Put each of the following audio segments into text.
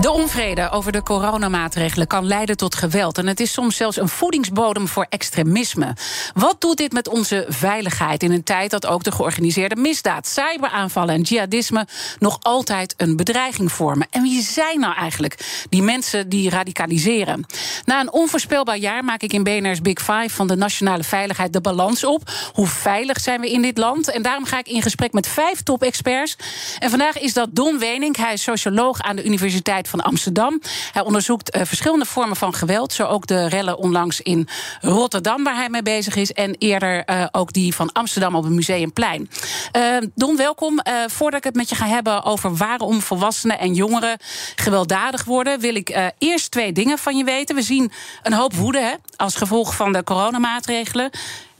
De onvrede over de coronamaatregelen kan leiden tot geweld. En het is soms zelfs een voedingsbodem voor extremisme. Wat doet dit met onze veiligheid in een tijd dat ook de georganiseerde misdaad, cyberaanvallen en jihadisme nog altijd een bedreiging vormen? En wie zijn nou eigenlijk die mensen die radicaliseren? Na een onvoorspelbaar jaar maak ik in BNR's Big Five van de nationale veiligheid de balans op. Hoe veilig zijn we in dit land? En daarom ga ik in gesprek met vijf top-experts. En vandaag is dat Don Wening. Hij is socioloog aan de Universiteit van Amsterdam. Hij onderzoekt uh, verschillende vormen van geweld. Zo ook de rellen onlangs in Rotterdam, waar hij mee bezig is. En eerder uh, ook die van Amsterdam op het Museumplein. Uh, Don, welkom. voordat ik het met je ga hebben over waarom volwassenen en jongeren gewelddadig worden, wil ik eerst twee dingen van je weten. We zien een hoop woede hè, als gevolg van de coronamaatregelen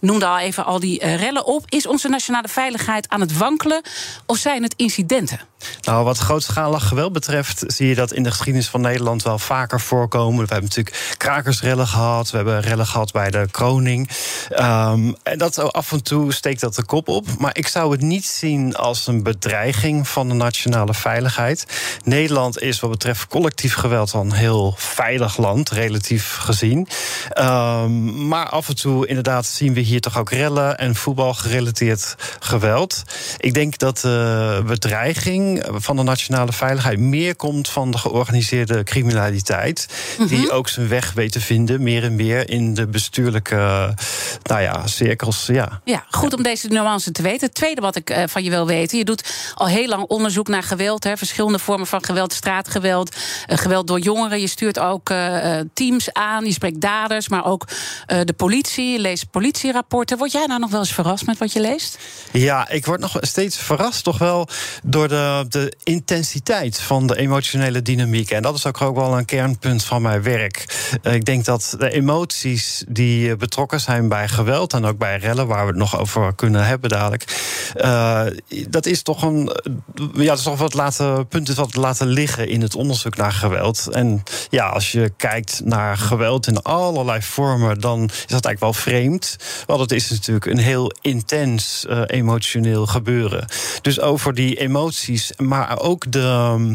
noemde al even al die rellen op. Is onze nationale veiligheid aan het wankelen of zijn het incidenten? Nou, wat grootschalig geweld betreft, zie je dat in de geschiedenis van Nederland wel vaker voorkomen. We hebben natuurlijk krakersrellen gehad, we hebben rellen gehad bij de kroning. Um, en dat af en toe steekt dat de kop op. Maar ik zou het niet zien als een bedreiging van de nationale veiligheid. Nederland is wat betreft collectief geweld al een heel veilig land, relatief gezien. Um, maar af en toe inderdaad zien we hier toch ook rellen en voetbalgerelateerd geweld. Ik denk dat de bedreiging van de nationale veiligheid meer komt van de georganiseerde criminaliteit. Die mhm. ook zijn weg weet te vinden, meer en meer in de bestuurlijke nou ja, cirkels. Ja, ja goed om deze nuance te weten. Het tweede wat ik uh, van je wil weten: je doet al heel lang onderzoek naar geweld, hè, verschillende vormen van geweld, straatgeweld, uh, geweld door jongeren. Je stuurt ook uh, teams aan, je spreekt daders, maar ook de politie. Leest politierapporten. Word jij nou nog wel eens verrast met wat je leest? Ja, ik word nog steeds verrast, toch wel door de de intensiteit van de emotionele dynamiek. En dat is ook, ook wel een kernpunt van mijn werk. Eh, ik denk dat de emoties die betrokken zijn bij geweld en ook bij rellen, waar we het nog over kunnen hebben dadelijk, uh, dat is toch een. Ja, dat is toch wat laten, punten wat laten liggen in het onderzoek naar geweld. En ja, als je kijkt naar geweld in allerlei vormen, dan is dat eigenlijk wel vreemd. Want het is natuurlijk een heel intens uh, emotioneel gebeuren. Dus over die emoties maar ook de, ehm,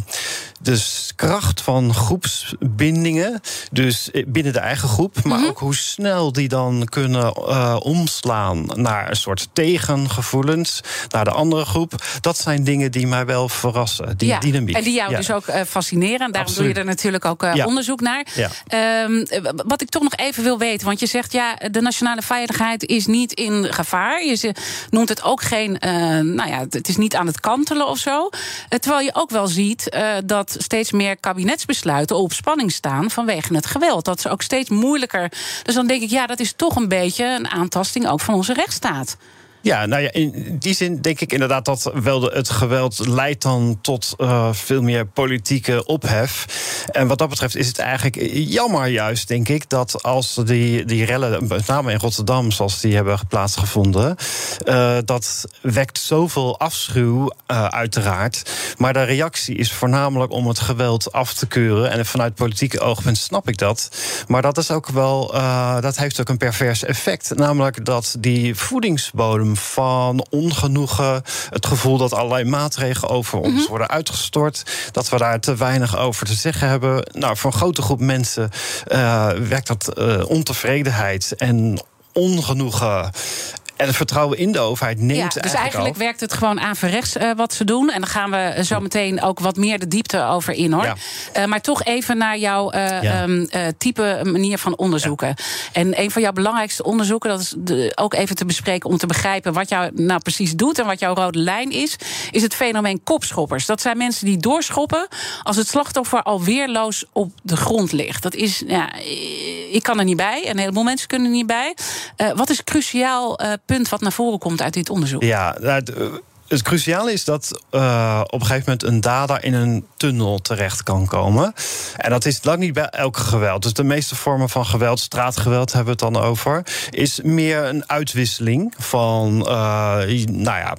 de kracht van groepsbindingen. Dus binnen de eigen groep, maar mhm. ook hoe snel die dan kunnen uh, omslaan naar een soort tegengevoelens, naar de andere groep. Dat zijn dingen die mij wel verrassen. Die ja, dynamiek. En die jou dus ook uh, fascineren. En daarom doe je er natuurlijk ook uh, ja. onderzoek naar. Um, wat ik toch nog even wil weten, want je zegt ja, de nationale veiligheid is niet in gevaar. Je noemt het ook geen, nou ja, het is niet aan het kantelen of zo. terwijl je ook wel ziet dat steeds meer kabinetsbesluiten op spanning staan vanwege het geweld. Dat is ook steeds moeilijker. Dus dan denk ik, ja, dat is toch een beetje een aantasting ook van onze rechtsstaat. Ja, nou ja, in die zin denk ik inderdaad dat wel het geweld leidt dan tot uh, veel meer politieke ophef. En wat dat betreft is het eigenlijk jammer juist, denk ik, dat als die, die rellen, met name in Rotterdam, zoals die hebben plaatsgevonden, uh, dat wekt zoveel afschuw, uh, uiteraard. Maar de reactie is voornamelijk om het geweld af te keuren. En vanuit politieke oogpunt snap ik dat. Maar dat is ook wel, dat heeft ook een pervers effect. Namelijk dat die voedingsbodem van ongenoegen. Het gevoel dat allerlei maatregelen over ons mhm. worden uitgestort. Dat we daar te weinig over te zeggen hebben. Nou, voor een grote groep mensen uh, werkt dat uh, ontevredenheid en ongenoegen. En het vertrouwen in de overheid neemt ja, Dus eigenlijk, werkt het gewoon averechts uh, wat ze doen. En dan gaan we zo meteen ook wat meer de diepte over in hoor. Ja. Uh, maar toch even naar jouw uh, ja. um, type manier van onderzoeken. En een van jouw belangrijkste onderzoeken, dat is de, ook even te bespreken om te begrijpen wat jou nou precies doet en wat jouw rode lijn is, is het fenomeen kopschoppers. Dat zijn mensen die doorschoppen als het slachtoffer al weerloos op de grond ligt. Dat is, ja, ik kan er niet bij en een heleboel mensen kunnen er niet bij. wat is cruciaal punt wat naar voren komt uit dit onderzoek? Ja, nou, het cruciale is dat uh, op een gegeven moment een dader in een tunnel terecht kan komen. En dat is lang niet bij elk geweld. Dus de meeste vormen van geweld, straatgeweld hebben we het dan over, is meer een uitwisseling van, uh, nou ja,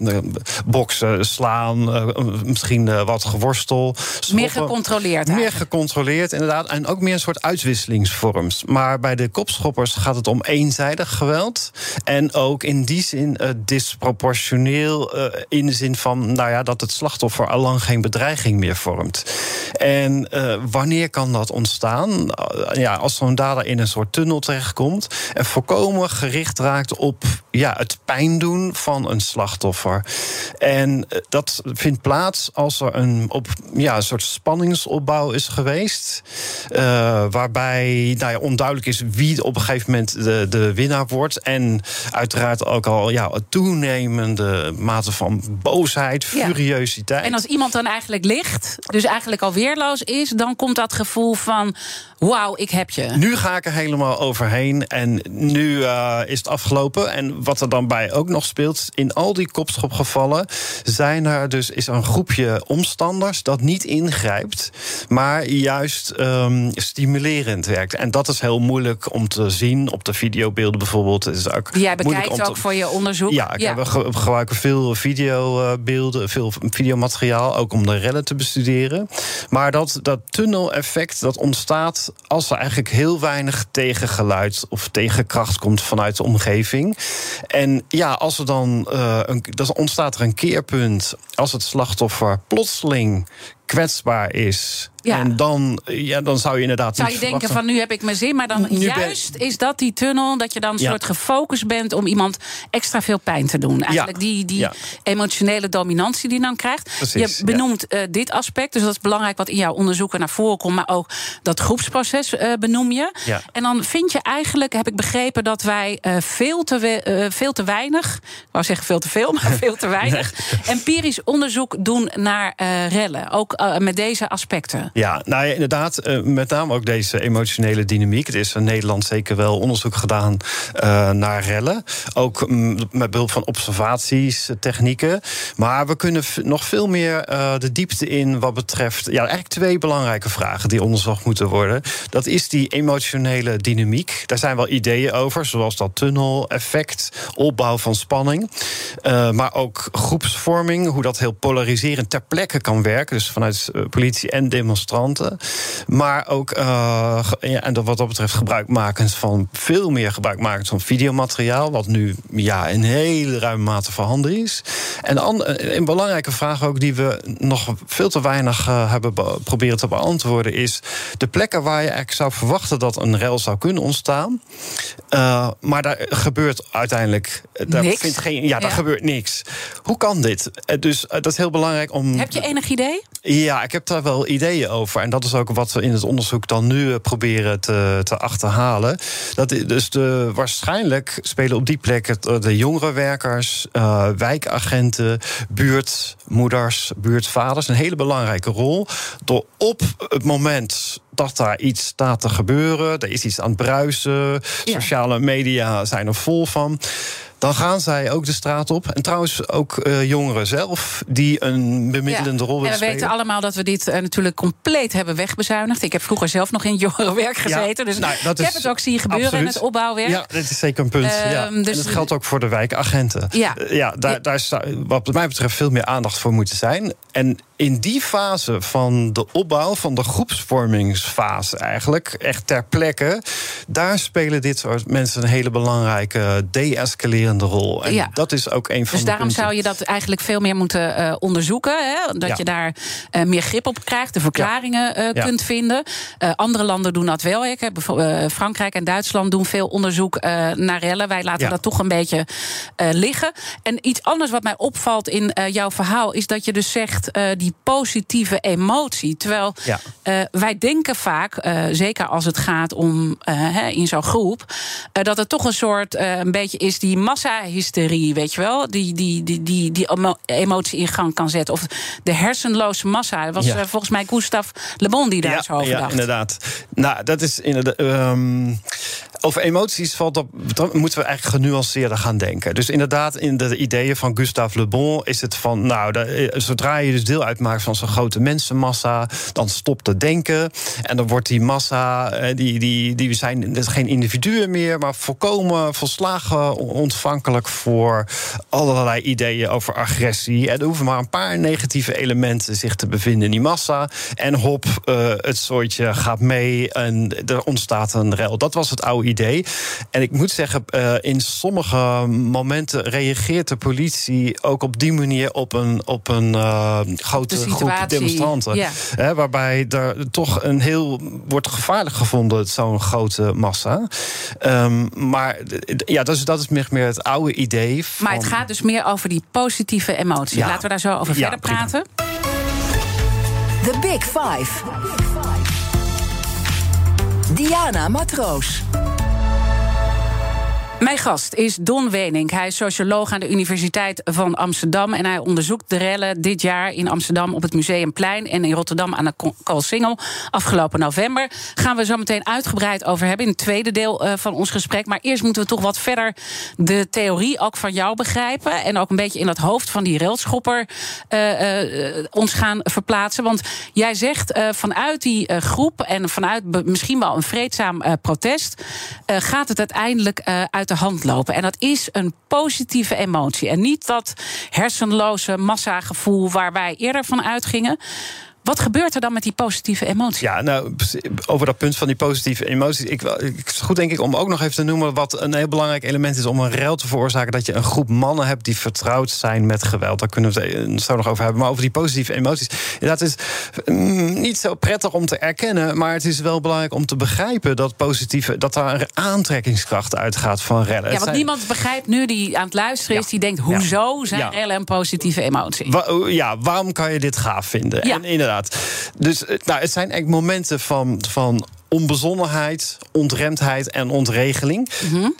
boksen, slaan, uh, misschien wat geworstel. Schoppen. Meer gecontroleerd. Meer gecontroleerd, inderdaad. En ook meer een soort uitwisselingsvorms. Maar bij de kopschoppers gaat het om eenzijdig geweld. En ook in die zin disproportioneel in de zin van nou ja, dat het slachtoffer al lang geen bedreiging meer vormt. En uh, wanneer kan dat ontstaan? Uh, ja, als zo'n dader in een soort tunnel terechtkomt en voorkomen gericht raakt op ja, het pijn doen van een slachtoffer. En uh, dat vindt plaats als er een, op, ja, een soort spanningsopbouw is geweest. waarbij nou ja, onduidelijk is wie op een gegeven moment de, de winnaar wordt. En uiteraard ook al ja, toenemende mate van boosheid, furiositeit. En als iemand dan eigenlijk ligt, dus eigenlijk al weerloos is, dan komt dat gevoel van: wauw, ik heb je. Nu ga ik er helemaal overheen en nu uh, is het afgelopen. En wat er dan bij ook nog speelt, in al die kopschopgevallen zijn er dus is er een groepje omstanders dat niet ingrijpt, maar juist um, stimulerend werkt. En dat is heel moeilijk om te zien op de videobeelden bijvoorbeeld. Het is ook Jij bekijkt ook voor je onderzoek. Ja, ik ja. Heb, gebruiken veel videobeelden, veel videomateriaal, ook om de rellen te bestuderen. Maar dat, dat tunneleffect dat ontstaat als er eigenlijk heel weinig tegengeluid of tegenkracht komt vanuit de omgeving. En ja, als er dan uh, een, dan ontstaat er een keerpunt als het slachtoffer plotseling kwetsbaar is. Ja. En dan, ja, dan zou je inderdaad. Zou je denken van nu heb ik mijn zin, maar dan juist is dat die tunnel dat je dan een soort gefocust bent om iemand extra veel pijn te doen. Eigenlijk die, die emotionele dominantie die dan krijgt. Precies, je benoemt uh, dit aspect, dus dat is belangrijk wat in jouw onderzoeken naar voren komt, maar ook dat groepsproces uh, benoem je. En dan vind je eigenlijk, heb ik begrepen, dat wij uh, veel, te veel te weinig, ik wou zeggen veel te veel, maar veel te weinig, empirisch onderzoek doen naar rellen. Ook uh, met deze aspecten? Ja, nou ja, inderdaad, uh, met name ook deze emotionele dynamiek. Er is in Nederland zeker wel onderzoek gedaan uh, naar rellen. Ook mm, met behulp van observaties, technieken. Maar we kunnen nog veel meer de diepte in wat betreft... Ja, eigenlijk twee belangrijke vragen die onderzocht moeten worden. Dat is die emotionele dynamiek. Daar zijn wel ideeën over, zoals dat tunneleffect, opbouw van spanning. maar ook groepsvorming, hoe dat heel polariserend ter plekke kan werken. Dus vanuit eh, politie en demonstranten. Maar ook, uh, ja, en wat dat betreft, gebruikmakend van veel meer gebruikmakend van videomateriaal. Wat nu ja, in hele ruime mate voorhanden is. En een belangrijke vraag ook die we nog veel te weinig hebben proberen te beantwoorden is de plekken waar je eigenlijk zou verwachten dat een rel zou kunnen ontstaan. Uh, maar daar gebeurt uiteindelijk. Daar niks. Vindt geen, ja, daar ja. gebeurt niks. Hoe kan dit? Dus dat is heel belangrijk om. Heb je enig idee? Ja, ik heb daar wel ideeën over. En dat is ook wat we in het onderzoek dan nu eh, proberen te, te achterhalen. Dat, dus de, waarschijnlijk spelen op die plekken de jongerenwerkers, uh, wijkagenten, buurtmoeders, buurtvaders een hele belangrijke rol. Door op het moment dat daar iets staat te gebeuren, er is iets aan het bruisen, sociale media zijn er vol van dan gaan zij ook de straat op. En trouwens ook uh, jongeren zelf, die een bemiddelende rol willen spelen. we weten allemaal dat we dit uh, natuurlijk compleet hebben wegbezuinigd. Ik heb vroeger zelf nog in jongerenwerk gezeten. Ja, dus nou, ik heb het ook zien gebeuren absoluut. in het opbouwwerk. Ja, dat is zeker een punt. Uh, ja. Dus en dat geldt ook voor de wijkagenten. Ja, uh, ja daar, daar zou wat mij betreft veel meer aandacht voor moeten zijn. En in die fase van de opbouw, van de groepsvormingsfase eigenlijk, echt ter plekke, daar spelen dit soort mensen een hele belangrijke de-escalerende rol. En ja. dat is ook een van dus de. Dus daarom zou je dat eigenlijk veel meer moeten uh, onderzoeken. Hè? Dat ja. je daar uh, meer grip op krijgt, de verklaringen uh, kunt vinden. andere landen doen dat wel. Ik heb Frankrijk en Duitsland doen veel onderzoek naar rellen. Wij laten dat toch een beetje liggen. En iets anders wat mij opvalt in jouw verhaal is dat je dus zegt die positieve emotie. Terwijl ja. uh, wij denken vaak, uh, zeker als het gaat om uh, in zo'n groep, dat het toch een soort een beetje is die massahysterie, weet je wel? Die, die, die, die, die emotie in gang kan zetten. Of de hersenloze massa. Dat was ja. volgens mij Gustav Le Bon die daar ja, zo over ja, dacht. inderdaad. Nou, dat is inderdaad. Um, over emoties valt op, moeten we eigenlijk genuanceerder gaan denken. Dus inderdaad, in de ideeën van Gustave Le Bon is het van, nou, de, zodra je dus deel uitmaakt van zo'n grote mensenmassa, dan stopt het denken. En dan wordt die massa, die, die, die zijn geen individuen meer, maar volkomen volslagen ontvankelijk voor allerlei ideeën over agressie. En er hoeven maar een paar negatieve elementen zich te bevinden in die massa. En hop, uh, het soortje gaat mee en er ontstaat een rel. Dat was het oude idee. En ik moet zeggen, uh, in sommige momenten reageert de politie ook op die manier op een, op een uh, grote groep demonstranten. Ja. Hè, waarbij er toch een heel wordt gevaarlijk gevonden, zo'n grote massa. Um, maar ja, dat is, dat is meer, meer het oude idee. Van... Maar het gaat dus meer over die positieve emoties. Ja. Laten we daar zo over ja, verder praten. The Big Five. Diana Matroos. Mijn gast is Don Wenink. Hij is socioloog aan de Universiteit van Amsterdam. En hij onderzoekt de rellen dit jaar in Amsterdam op het Museumplein. En in Rotterdam aan de Koolsingel. Afgelopen november. Gaan we zo meteen uitgebreid over hebben in het tweede deel uh, van ons gesprek. Maar eerst moeten we toch wat verder de theorie ook van jou begrijpen. En ook een beetje in het hoofd van die railschopper uh, uh, ons gaan verplaatsen. Want jij zegt vanuit die groep en vanuit misschien wel een vreedzaam protest. gaat het uiteindelijk uit de hand lopen. En dat is een positieve emotie. En niet dat hersenloze massagevoel waar wij eerder van uitgingen. Wat gebeurt er dan met die positieve emoties? Ja, nou, over dat punt van die positieve emoties. Ik, ik, goed denk ik om ook nog even te noemen wat een heel belangrijk element is om een rel te veroorzaken. Dat je een groep mannen hebt die vertrouwd zijn met geweld. Daar kunnen we het zo nog over hebben. Maar over die positieve emoties. Dat is mm, niet zo prettig om te erkennen. Maar het is wel belangrijk om te begrijpen dat positieve, dat daar een aantrekkingskracht uitgaat van rellen. Ja, want niemand begrijpt nu die aan het luisteren is, die denkt: hoezo zijn rellen een positieve emotie? ja, waarom kan je dit gaaf vinden? En inderdaad. Dus eh, nou, het zijn echt momenten van, van onbezonnenheid, ontremdheid en ontregeling. Mm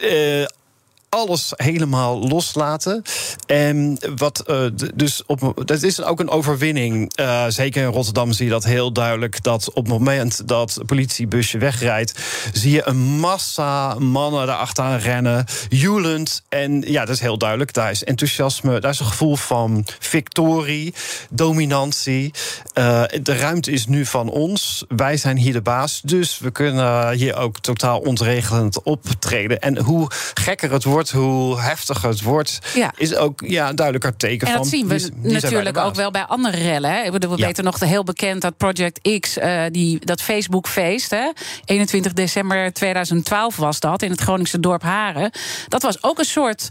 alles helemaal loslaten. En wat uh, dus op, dat is ook een overwinning. Uh, zeker in Rotterdam zie je dat heel duidelijk. Dat op het moment dat het politiebusje wegrijdt, zie je een massa mannen daarachteraan rennen, joelend. En ja, dat is heel duidelijk. Daar is enthousiasme, daar is een gevoel van victorie, dominantie. Uh, de ruimte is nu van ons. Wij zijn hier de baas. Dus we kunnen hier ook totaal ontregelend optreden. En hoe gekker het wordt hoe heftiger het wordt, is ook ja, een duidelijker teken en van. dat zien we natuurlijk ook wel bij andere rellen. Hè. We weten nog heel bekend dat Project X, uh, die, dat Facebook-feest, 21 december 2012 was dat, in het Groningse dorp Haren. Dat was ook een soort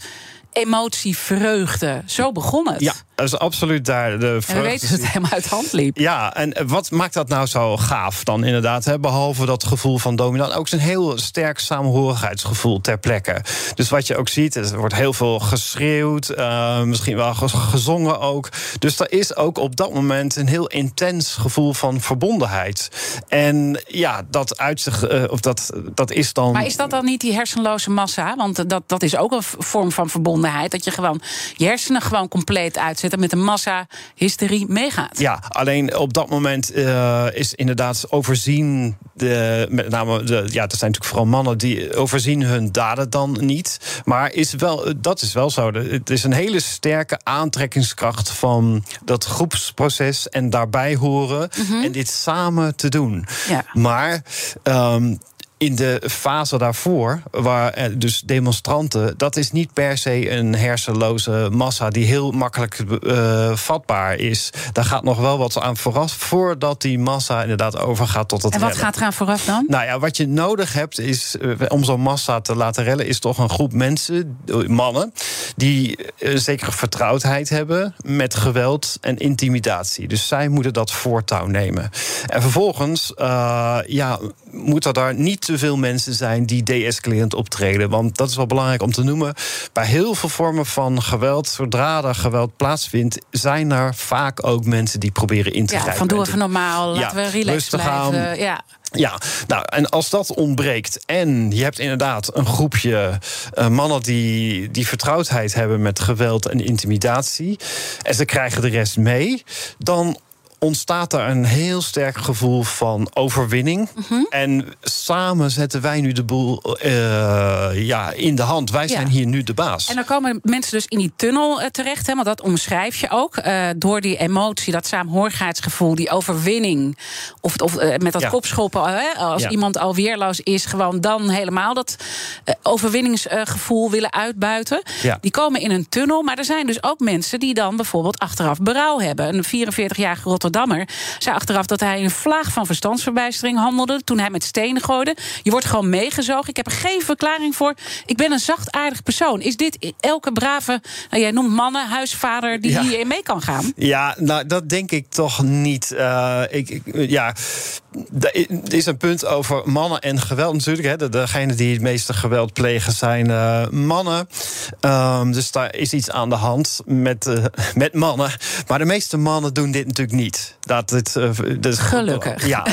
emotie, vreugde. Zo begon het. Ja, dat is absoluut daar. De vreugde. En we weten dat het helemaal uit hand liep. Ja, en wat maakt dat nou zo gaaf dan inderdaad? Hè? Behalve dat gevoel van dominant. Ook zo'n heel sterk samenhorigheidsgevoel ter plekke. Dus wat je ook ziet, er wordt heel veel geschreeuwd. Uh, misschien wel gezongen ook. Dus er is ook op dat moment een heel intens gevoel van verbondenheid. En ja, dat uit zich, uh, of dat, dat is dan. Maar is dat dan niet die hersenloze massa? Want dat, dat is ook een vorm van verbondenheid. Dat je gewoon je hersenen gewoon compleet uit zetten met een massa hysterie meegaat. Ja, alleen op dat moment uh, is inderdaad overzien. De, met name, de, ja, dat zijn natuurlijk vooral mannen die overzien hun daden dan niet. Maar is wel, dat is wel zo. Het is een hele sterke aantrekkingskracht van dat groepsproces en daarbij horen mm -hmm. en dit samen te doen. Ja. Maar um, in de fase daarvoor, waar dus demonstranten, dat is niet per se een hersenloze massa die heel makkelijk uh, vatbaar is. Daar gaat nog wel wat aan vooraf voordat die massa inderdaad overgaat tot het. En wat gaat eraan vooraf dan? Nou ja, wat je nodig hebt is uh, om zo'n massa te laten rellen, is toch een groep mensen, mannen, die uh, zekere vertrouwdheid hebben met geweld en intimidatie. Dus zij moeten dat voortouw nemen. En vervolgens, ja, moet er daar niet te veel mensen zijn die deescalerend optreden. Want dat is wel belangrijk om te noemen. Bij heel veel vormen van geweld, zodra er geweld plaatsvindt, zijn er vaak ook mensen die proberen in te ja, grijpen. Van doe even normaal, laten we relaxed blijven. Ja. Ja, nou, en als dat ontbreekt en je hebt inderdaad een groepje uh, mannen die, die vertrouwdheid hebben met geweld en intimidatie, en ze krijgen de rest mee, dan ontstaat er een heel sterk gevoel van overwinning. Mhm. En samen zetten wij nu de boel eh, ja, in de hand. Wij zijn hier nu de baas. En dan komen mensen dus in die tunnel eh, terecht, hè, want dat omschrijf je ook. eh, door die emotie, dat saamhorigheidsgevoel, die overwinning. Of, of met dat Ja. kopschoppen, hè, als Ja. iemand al weerloos is, gewoon dan helemaal dat overwinningsgevoel willen uitbuiten. Die komen in een tunnel, maar er zijn dus ook mensen die dan bijvoorbeeld achteraf berouw hebben. Een 44-jarige Rotterdammer zei achteraf dat hij in een vlaag van verstandsverbijstering handelde toen hij met stenen gooide. Je wordt gewoon meegezogen. Ik heb er geen verklaring voor. Ik ben een zachtaardig persoon. Is dit elke brave, nou, jij noemt mannen, huisvader, die Ja. hierin mee kan gaan? Ja, nou, dat denk ik toch niet. Eh, ik, ik- ja, er is een punt over mannen en geweld natuurlijk. Hè. De- Degene die het meeste geweld plegen zijn eh, mannen. Ehm, dus daar is iets aan de hand met, eh, met mannen. Maar de meeste mannen doen dit natuurlijk niet. Dat het, dus, Gelukkig. Ja.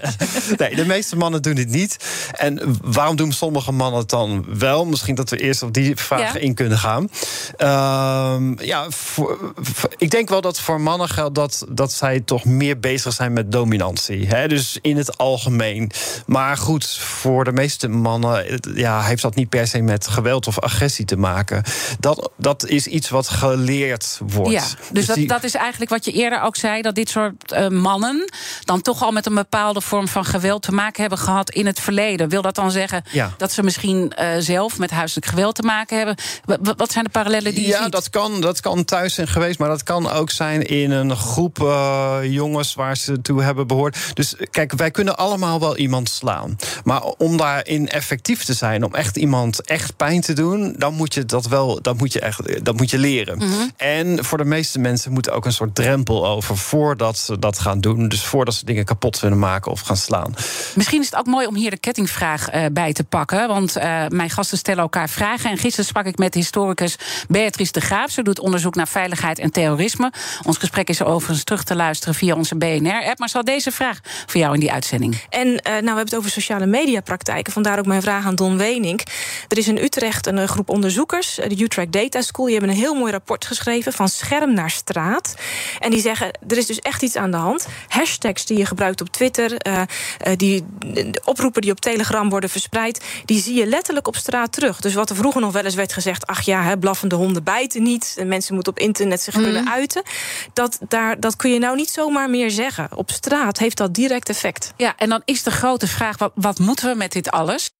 nee, de meeste mannen doen dit niet. En waarom doen sommige mannen het dan wel? Misschien dat we eerst op die vraag Ja. in kunnen gaan. Ehm, ja, voor- voor- ik denk wel dat voor mannen geldt dat, dat zij toch meer bezig zijn met dominantie. Hè? Dus in het algemeen. Maar goed, voor de meeste mannen ja, heeft dat niet per se met geweld of agressie te maken. Dat, dat is iets wat geleerd wordt. Ja, dus dat, die- dat is eigenlijk wat je eerder ook zei: dat dit soort eh, mannen dan toch al met een bepaalde vorm van geweld te maken hebben gehad in het verleden. Wil dat dan zeggen Ja. dat ze misschien eh, zelf met huiselijk geweld te maken hebben? W- wat zijn de parallellen die je ja, ziet? dat kan, dat kan thuis zijn geweest, maar dat kan ook zijn in een groep eh, jongens waar ze toe hebben behoord. Dus kijk, wij kunnen allemaal wel iemand slaan. Maar om daarin effectief te zijn, om echt iemand echt pijn te doen, dan moet je dat wel, dat moet je echt, dat moet je leren. Mhm. En voor de meeste mensen moet er ook een soort drempel over voordat ze dat gaan doen. Dus voordat ze dingen kapot willen maken of gaan slaan. Misschien is het ook mooi om hier de kettingvraag eh, bij te pakken. Want eh, mijn gasten stellen elkaar vragen. En gisteren sprak ik met historicus Beatrice de Graaf. Ze doet onderzoek naar veiligheid en terrorisme. Ons gesprek is overigens terug te luisteren via onze BNR-app. Maar zal deze vraag voor jou in die uitzending? En eh, nou, we hebben het over sociale mediapraktijken. Vandaar ook mijn vraag aan Don Wenink. Er is in Utrecht een eh, groep onderzoekers, eh, de Utrecht Data School. Die hebben een heel mooi rapport geschreven van scherm naar straat. En die zeggen, er is dus echt iets aan de hand. Hashtags die je gebruikt op Twitter, die de oproepen die op Telegram worden verspreid, die zie je letterlijk op straat terug. Dus wat er vroeger nog wel eens werd gezegd, ach ja, hè, blaffende honden bijten niet. En mensen moeten op internet zich kunnen uiten. Dat, daar, dat kun je nou niet zomaar meer zeggen. Op straat heeft dat direct effect. Ja, en dan is de grote vraag: wat, wat moeten we met dit alles?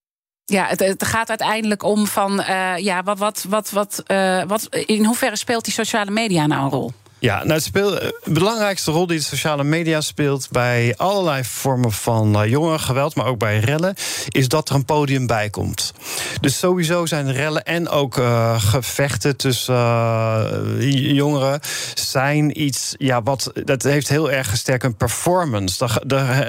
Ja, het, het gaat uiteindelijk om van, eh, ja, wat, wat, wat, wat, eh, wat, in hoeverre speelt die sociale media nou een rol? Ja, nou, het speelt, de belangrijkste rol die de sociale media speelt bij allerlei vormen van uh, jongerengeweld, maar ook bij rellen, is dat er een podium bij komt. Dus sowieso zijn rellen en ook uh, gevechten tussen jongeren zijn iets, ja, wat dat heeft heel erg sterk een performance.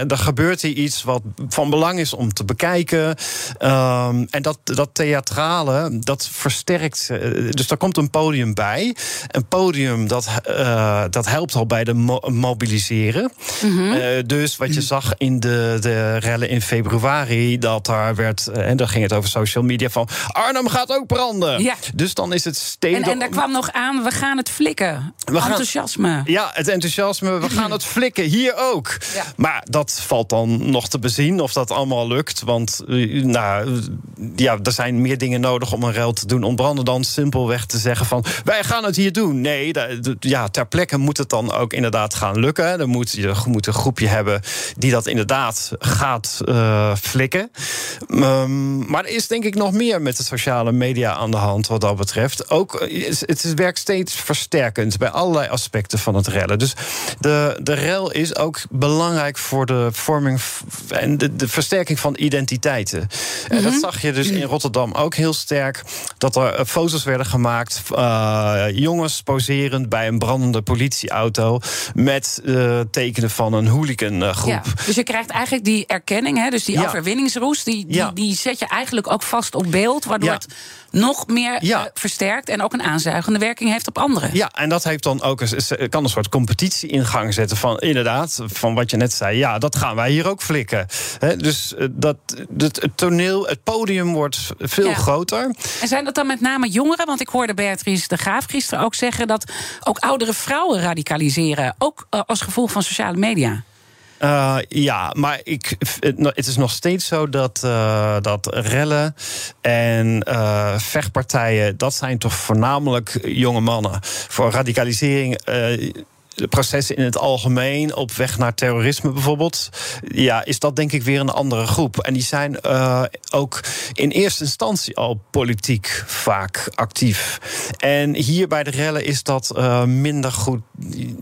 Er, gebeurt hier iets wat van belang is om te bekijken. Um, en dat, dat theatrale, dat versterkt. Dus daar komt een podium bij. Een podium dat. Uh, dat helpt al bij de mo mobiliseren. Mm -hmm. uh, dus wat je zag in de, de rellen in februari, dat daar werd, en dan ging het over social media van Arnhem gaat ook branden. Ja. Dus dan is het steden. En, en daar kwam nog aan, we gaan het flikken. We gaan, enthousiasme. Ja, het enthousiasme, we gaan het flikken, hier ook. Ja. Maar dat valt dan nog te bezien of dat allemaal lukt. Want nou, ja, er zijn meer dingen nodig om een rel te doen ontbranden dan simpelweg te zeggen van wij gaan het hier doen. Nee, ja, ter plekke moet het dan ook inderdaad gaan lukken. Dan moet je moet een groepje hebben die dat inderdaad gaat uh, flikken. Um, maar er is denk ik nog meer met de sociale media aan de hand wat dat betreft. Ook het werkt steeds versterkend bij allerlei aspecten van het rellen. Dus de, de rel is ook belangrijk voor de vorming en de, de versterking van identiteiten. En dat zag je dus in Rotterdam ook heel sterk. Dat er foto's werden gemaakt, uh, jongens poserend bij een brandende politieauto met uh, tekenen van een hooligangroep. Ja, dus je krijgt eigenlijk die erkenning, hè, dus die Ja. overwinningsroes, die, die, Ja. die zet je eigenlijk ook vast op beeld, waardoor het nog meer Ja. uh, versterkt en ook een aanzuigende werking heeft op anderen. Ja, en dat heeft dan ook een, kan een soort competitie in gang zetten van inderdaad, van wat je net zei. Ja, dat gaan wij hier ook flikken. He, dus uh, dat, het, het toneel, het podium wordt veel Ja. groter. En zijn dat dan met name jongeren? Want ik hoorde Beatrice de Graaf gisteren ook zeggen dat ook oudere vrouwen radicaliseren. Ook uh, als gevolg van sociale media. Uh, ja, maar ik, het is nog steeds zo dat, uh, dat rellen en uh, vechtpartijen, dat zijn toch voornamelijk jonge mannen. Voor radicalisering de processen in het algemeen, op weg naar terrorisme bijvoorbeeld, ja, is dat denk ik weer een andere groep. En die zijn uh, ook in eerste instantie al politiek vaak actief. En hier bij de rellen is dat uh, minder goed.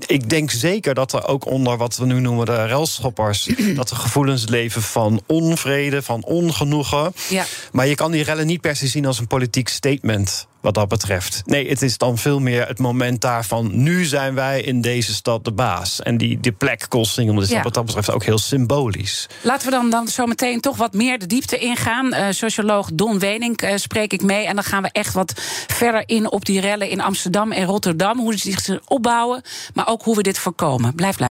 Ik denk zeker dat er ook onder wat we nu noemen de relschoppers, dat er gevoelens leven van onvrede, van ongenoegen. Ja. Maar je kan die rellen niet per se zien als een politiek statement wat dat betreft. Nee, het is dan veel meer het moment daarvan. Nu zijn wij in deze stad de baas. En die, die plek Koolsingel is ja. wat dat betreft ook heel symbolisch. Laten we dan, dan zo meteen toch wat meer de diepte ingaan. Uh, socioloog Don Wenink uh, spreek ik mee. En dan gaan we echt wat verder in op die rellen in Amsterdam en Rotterdam. Hoe ze zich opbouwen, maar ook hoe we dit voorkomen. Blijf blijven.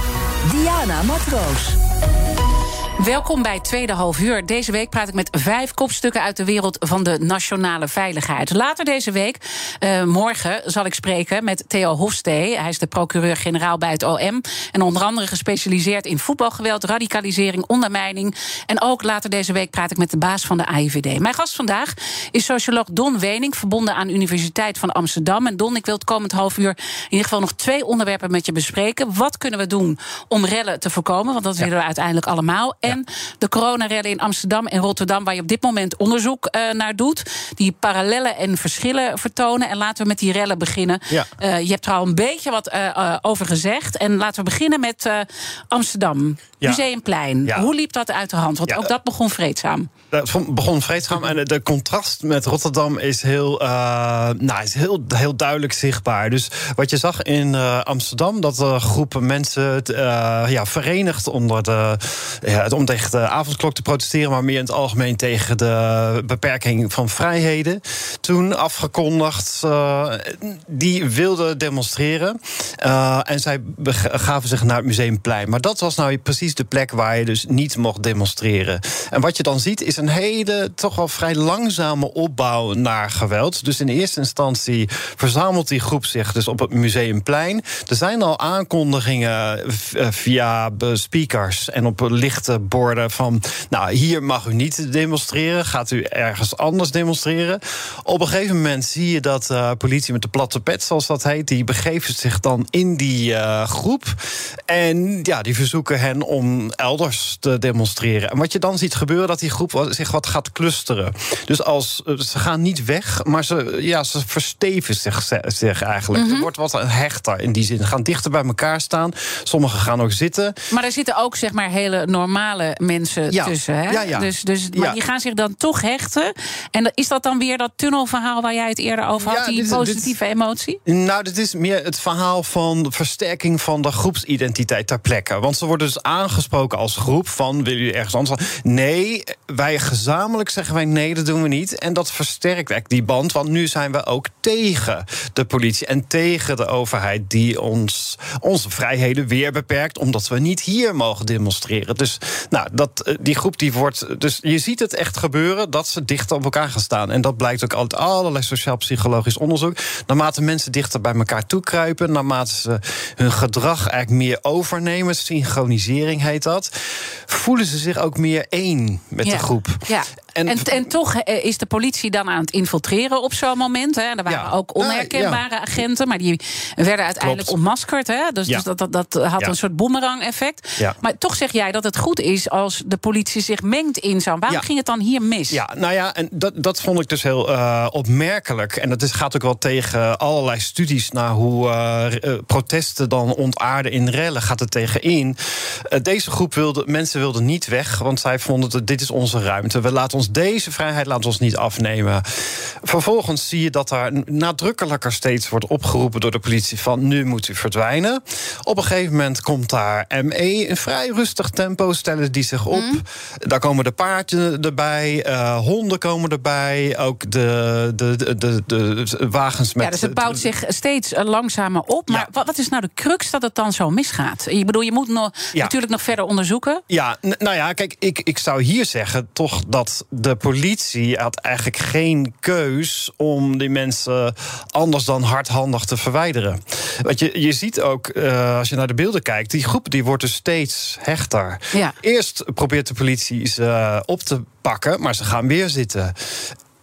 Diana Matroos. Welkom bij Tweede Half Uur. Deze week praat ik met vijf kopstukken uit de wereld van de nationale veiligheid. Later deze week, uh, morgen, zal ik spreken met Theo Hofstee. Hij is de procureur-generaal bij het OM. En onder andere gespecialiseerd in voetbalgeweld, radicalisering, ondermijning. En ook later deze week praat ik met de baas van de AIVD. Mijn gast vandaag is socioloog Don Wening, verbonden aan de Universiteit van Amsterdam. En Don, ik wil het komend half uur in ieder geval nog twee onderwerpen met je bespreken. Wat kunnen we doen om rellen te voorkomen? Want dat willen we uiteindelijk allemaal en de coronarellen in Amsterdam en Rotterdam, waar je op dit moment onderzoek uh, naar doet, die parallellen en verschillen vertonen. En laten we met die rellen beginnen. Ja. Uh, je hebt er al een beetje wat uh, over gezegd. En laten we beginnen met Amsterdam, ja. Museumplein. Hoe liep dat uit de hand? Want ook dat begon vreedzaam. Dat begon vreedzaam en de contrast met Rotterdam is heel, nou, is heel, heel duidelijk zichtbaar. Dus wat je zag in Amsterdam, dat groepen mensen ja, verenigd onder de, ja, tegen de avondklok te protesteren, maar meer in het algemeen tegen de beperking van vrijheden. Toen afgekondigd, uh, die wilden demonstreren. Uh, en zij gaven zich naar het Museumplein. Maar dat was nou precies de plek waar je dus niet mocht demonstreren. En wat je dan ziet, is een hele, toch wel vrij langzame opbouw naar geweld. Dus in eerste instantie verzamelt die groep zich dus op het Museumplein. Er zijn al aankondigingen eh, via speakers en op lichte borden van... nou, hier mag u niet demonstreren, gaat u ergens anders demonstreren. Op een gegeven moment zie je dat uh, politie met de platte pet, zoals dat heet... die begeven zich dan in die uh, groep. En ja, die verzoeken hen om elders te demonstreren. En wat je dan ziet gebeuren, dat die groep zich wat gaat clusteren. Dus als, uh, ze gaan niet weg, maar ze, ja, ze versteven zich, zich eigenlijk. Mm -hmm. Er wordt wat hechter in die zin. Ze gaan dichter bij elkaar staan. Sommigen gaan ook zitten. Maar er zitten ook zeg maar hele normale mensen ja. tussen. Hè? Ja, ja. Dus, dus, maar die gaan zich dan toch hechten. En is dat dan weer dat tunnelverhaal waar jij het eerder over had? die dit, positieve dit, emotie? Nou, dit is meer het verhaal van versterking van de groepsidentiteit ter plekke. Want ze worden dus aangesproken als groep van... willen jullie ergens anders? Nee, wij gezamenlijk zeggen wij nee, dat doen we niet. En dat versterkt echt die band. Want nu zijn we ook tegen de politie en tegen de overheid... die ons, onze vrijheden weer beperkt... omdat we niet hier mogen demonstreren. Dus nou, dat, eh, die groep die wordt. Dus je ziet het echt gebeuren dat ze dichter op elkaar gaan staan. En dat blijkt ook uit allerlei sociaal-psychologisch onderzoek. Naarmate mensen dichter bij elkaar toe kruipen, naarmate ze hun gedrag eigenlijk meer overnemen, synchronisering heet dat, voelen ze zich ook meer één met ja. de groep. Ja. En, en, en, toch eh, is de politie dan aan het infiltreren op zo'n moment. Hè. Er waren ja. ook onherkenbare ja. agenten, maar die werden uiteindelijk Klopt. ontmaskerd. Hè. Dus, dus dat, dat, dat had een soort boemerang-effect. Maar toch zeg jij dat het goed is is als de politie zich mengt in zo'n. Waarom ging het dan hier mis? Ja, nou ja, en dat, dat vond ik dus heel uh, opmerkelijk. En dat is, gaat ook wel tegen allerlei studies naar hoe uh, protesten dan ontaarden in rellen. Gaat het tegen in. deze groep wilde, mensen wilden niet weg, want zij vonden dat dit is onze ruimte. We laten ons deze vrijheid laten ons niet afnemen. Vervolgens zie je dat daar nadrukkelijker steeds wordt opgeroepen door de politie van nu moet u verdwijnen. Op een gegeven moment komt daar ME in vrij rustig tempo stellen die zich op. Mm. Daar komen de paardjes erbij, uh, honden komen erbij, ook de, de, de, de, de wagens met. Ja, dus het bouwt zich steeds eh, langzamer op. Maar ja. wat is nou de crux dat het dan zo misgaat? Je bedoel, je moet nog, ja. natuurlijk nog verder onderzoeken. Ja, nou ja, kijk, ik, ik zou hier zeggen toch dat de politie had eigenlijk geen keus om die mensen anders dan hardhandig te verwijderen. Want je, je ziet ook, uh, als je naar de beelden kijkt, die groep die wordt dus steeds hechter. Ja. Eerst probeert de politie ze op te pakken, maar ze gaan weer zitten.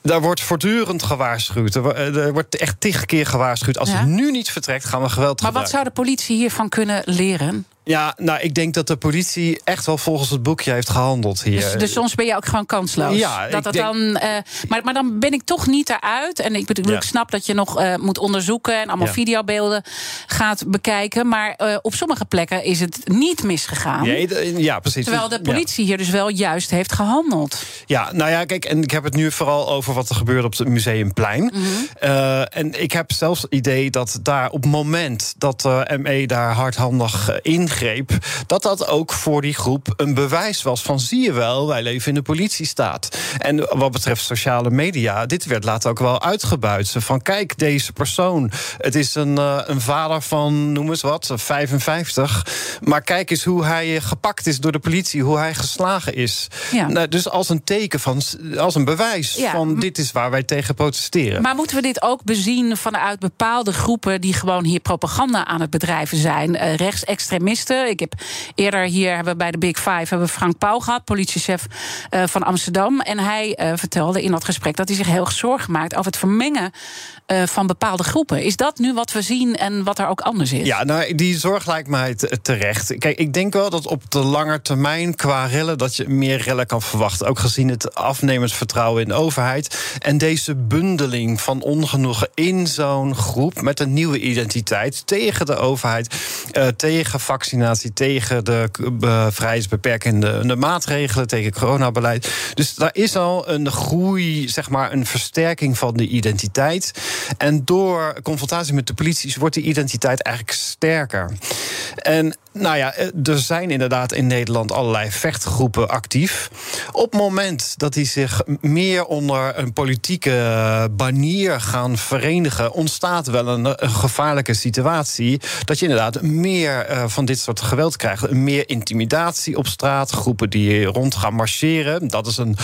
Daar wordt voortdurend gewaarschuwd. Er wordt echt tig keer gewaarschuwd. Als ja. het nu niet vertrekt, gaan we geweld Maar wat zou de politie hiervan kunnen leren? Ja, nou, ik denk dat de politie echt wel volgens het boekje heeft gehandeld hier. Dus, dus soms ben je ook gewoon kansloos. Ja, dat dat dan, uh, maar, maar dan ben ik toch niet eruit. En ik, bedoel, ik snap dat je nog uh, moet onderzoeken en allemaal ja. videobeelden gaat bekijken. Maar uh, op sommige plekken is het niet misgegaan. Ja, precies. Terwijl de politie hier dus wel juist heeft gehandeld. Ja, nou ja, kijk, en ik heb het nu vooral over wat er gebeurt op het Museumplein. Mm -hmm. en ik heb zelfs het idee dat daar op het moment dat de ME daar hardhandig in dat dat ook voor die groep een bewijs was van zie je wel, wij leven in de politiestaat. En wat betreft sociale media, dit werd later ook wel uitgebuit. Van kijk, deze persoon, het is een, uh, een vader van, noem eens wat, 55. Maar kijk eens hoe hij gepakt is door de politie, hoe hij geslagen is. Ja. Nou, dus als een teken van, als een bewijs ja. van dit is waar wij tegen protesteren. Maar moeten we dit ook bezien vanuit bepaalde groepen die gewoon hier propaganda aan het bedrijven zijn? Uh, rechtsextremisten ik heb eerder hier hebben bij de Big Five hebben Frank Pauw gehad, politiechef uh, van Amsterdam. En hij uh, vertelde in dat gesprek dat hij zich heel zorgen maakt over het vermengen uh, van bepaalde groepen. Is dat nu wat we zien en wat er ook anders is? Ja, nou, die zorg lijkt mij terecht. Kijk, ik denk wel dat op de lange termijn qua rellen dat je meer rellen kan verwachten. Ook gezien het afnemend vertrouwen in de overheid. En deze bundeling van ongenoegen in zo'n groep met een nieuwe identiteit tegen de overheid, tegen vaccinatie tegen de vrijheidsbeperkende de maatregelen, tegen coronabeleid. Dus daar is al een groei, zeg maar, een versterking van de identiteit. En door confrontatie met de politie wordt die identiteit eigenlijk sterker. En nou ja, eh, er zijn inderdaad in Nederland allerlei vechtgroepen actief. Op het moment dat die zich meer onder een politieke banier gaan verenigen, ontstaat wel een, gevaarlijke situatie. Dat je inderdaad meer uh, van dit soort geweld krijgt. Meer intimidatie op straat, groepen die rond gaan marcheren. Dat is een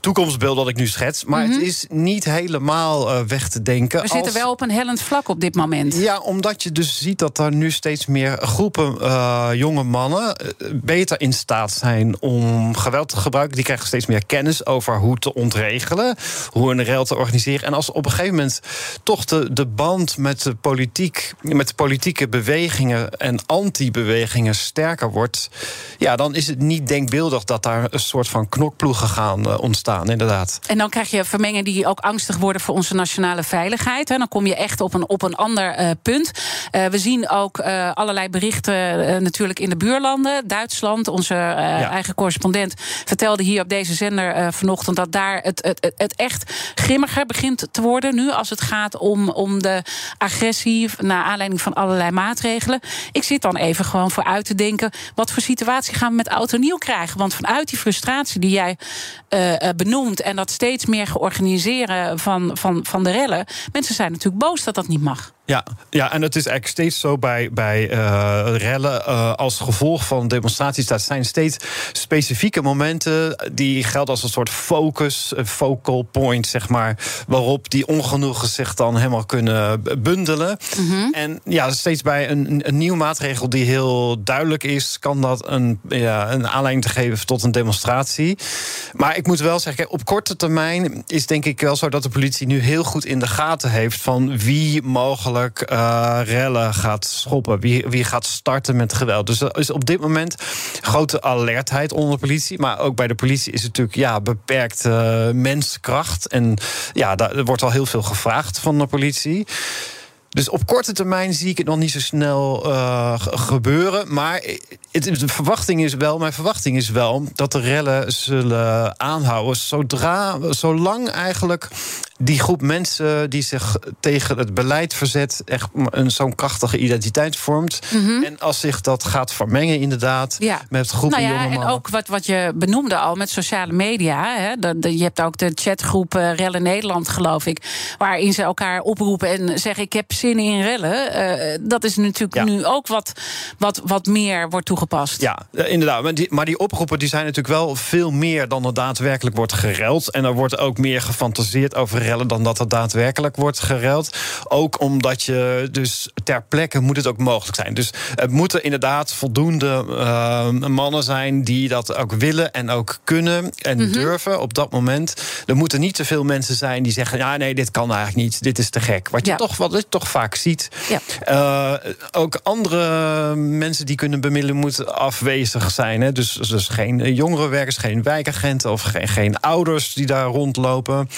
toekomstbeeld dat ik nu schets. Maar het mhm. is niet helemaal uh, weg te denken. We zitten wel op een hellend vlak op dit moment. Ja, omdat je dus ziet dat er nu steeds meer groepen. Uh, uh, jonge mannen uh, beter in staat zijn om geweld te gebruiken. Die krijgen steeds meer kennis over hoe te ontregelen, hoe een rel te organiseren. En als op een gegeven moment toch de, de band met de politiek, met de politieke bewegingen en anti-bewegingen sterker wordt, ja, dan is het niet denkbeeldig dat daar een soort van knokploegen gaan uh, ontstaan, inderdaad. En dan krijg je vermengen die ook angstig worden voor onze nationale veiligheid. Hè. Dan kom je echt op een, op een ander punt. We zien ook allerlei berichten natuurlijk in de buurlanden. Duitsland, onze uh, ja. eigen correspondent, vertelde hier op deze zender uh, vanochtend dat daar het, het, het echt grimmiger begint te worden nu als het gaat om, om de agressie naar aanleiding van allerlei maatregelen. Ik zit dan even gewoon vooruit te denken: wat voor situatie gaan we met oud en nieuw krijgen? Want vanuit die frustratie die jij uh, benoemt en dat steeds meer georganiseren van, van, van de rellen, mensen zijn natuurlijk boos dat dat niet mag. Ja, ja, en het is eigenlijk steeds zo bij, bij uh, rellen uh, als gevolg van demonstraties. Dat zijn steeds specifieke momenten die gelden als een soort focus, een focal point, zeg maar, waarop die ongenoegen zich dan helemaal kunnen bundelen. Mm -hmm. En ja, steeds bij een, een nieuwe maatregel die heel duidelijk is, kan dat een, ja, een aanleiding te geven tot een demonstratie. Maar ik moet wel zeggen, op korte termijn is denk ik wel zo dat de politie nu heel goed in de gaten heeft van wie mogelijk uiteindelijk uh, rellen gaat schoppen? Wie, wie gaat starten met geweld? Dus er is op dit moment grote alertheid onder de politie. Maar ook bij de politie is het natuurlijk ja, beperkt uh, menskracht. En ja, daar, wordt al heel veel gevraagd van de politie. Dus op korte termijn zie ik het nog niet zo snel uh, gebeuren. Maar de verwachting is wel, mijn verwachting is wel dat de rellen zullen aanhouden. Zodra, zolang eigenlijk die groep mensen die zich tegen het beleid verzet, echt een zo'n krachtige identiteit vormt. Mm -hmm. En als zich dat gaat vermengen, inderdaad, ja. met groepen nou ja, jonge En ook wat, wat je benoemde al met sociale media. Hè, de, de, je hebt ook de chatgroep uh, Rellen Nederland, geloof ik. Waarin ze elkaar oproepen en zeggen: Ik heb zin in rellen. Uh, dat is natuurlijk ja. nu ook wat, wat, wat meer wordt toegepast. Ja, inderdaad. Maar die, maar die oproepen die zijn natuurlijk wel veel meer dan er daadwerkelijk wordt gereld. En er wordt ook meer gefantaseerd over rellen dan dat er daadwerkelijk wordt gereld. Ook omdat je dus ter plekke moet het ook mogelijk zijn. Dus het moeten inderdaad voldoende uh, mannen zijn die dat ook willen en ook kunnen en mm -hmm. durven op dat moment. Er moeten niet te veel mensen zijn die zeggen: ja, nee, dit kan eigenlijk niet, dit is te gek. Wat je, ja. toch, wat je toch vaak ziet. Ja. Uh, ook andere mensen die kunnen bemiddelen afwezig zijn. Hè? Dus, dus geen jongerenwerkers, geen wijkagenten of geen, geen ouders die daar rondlopen.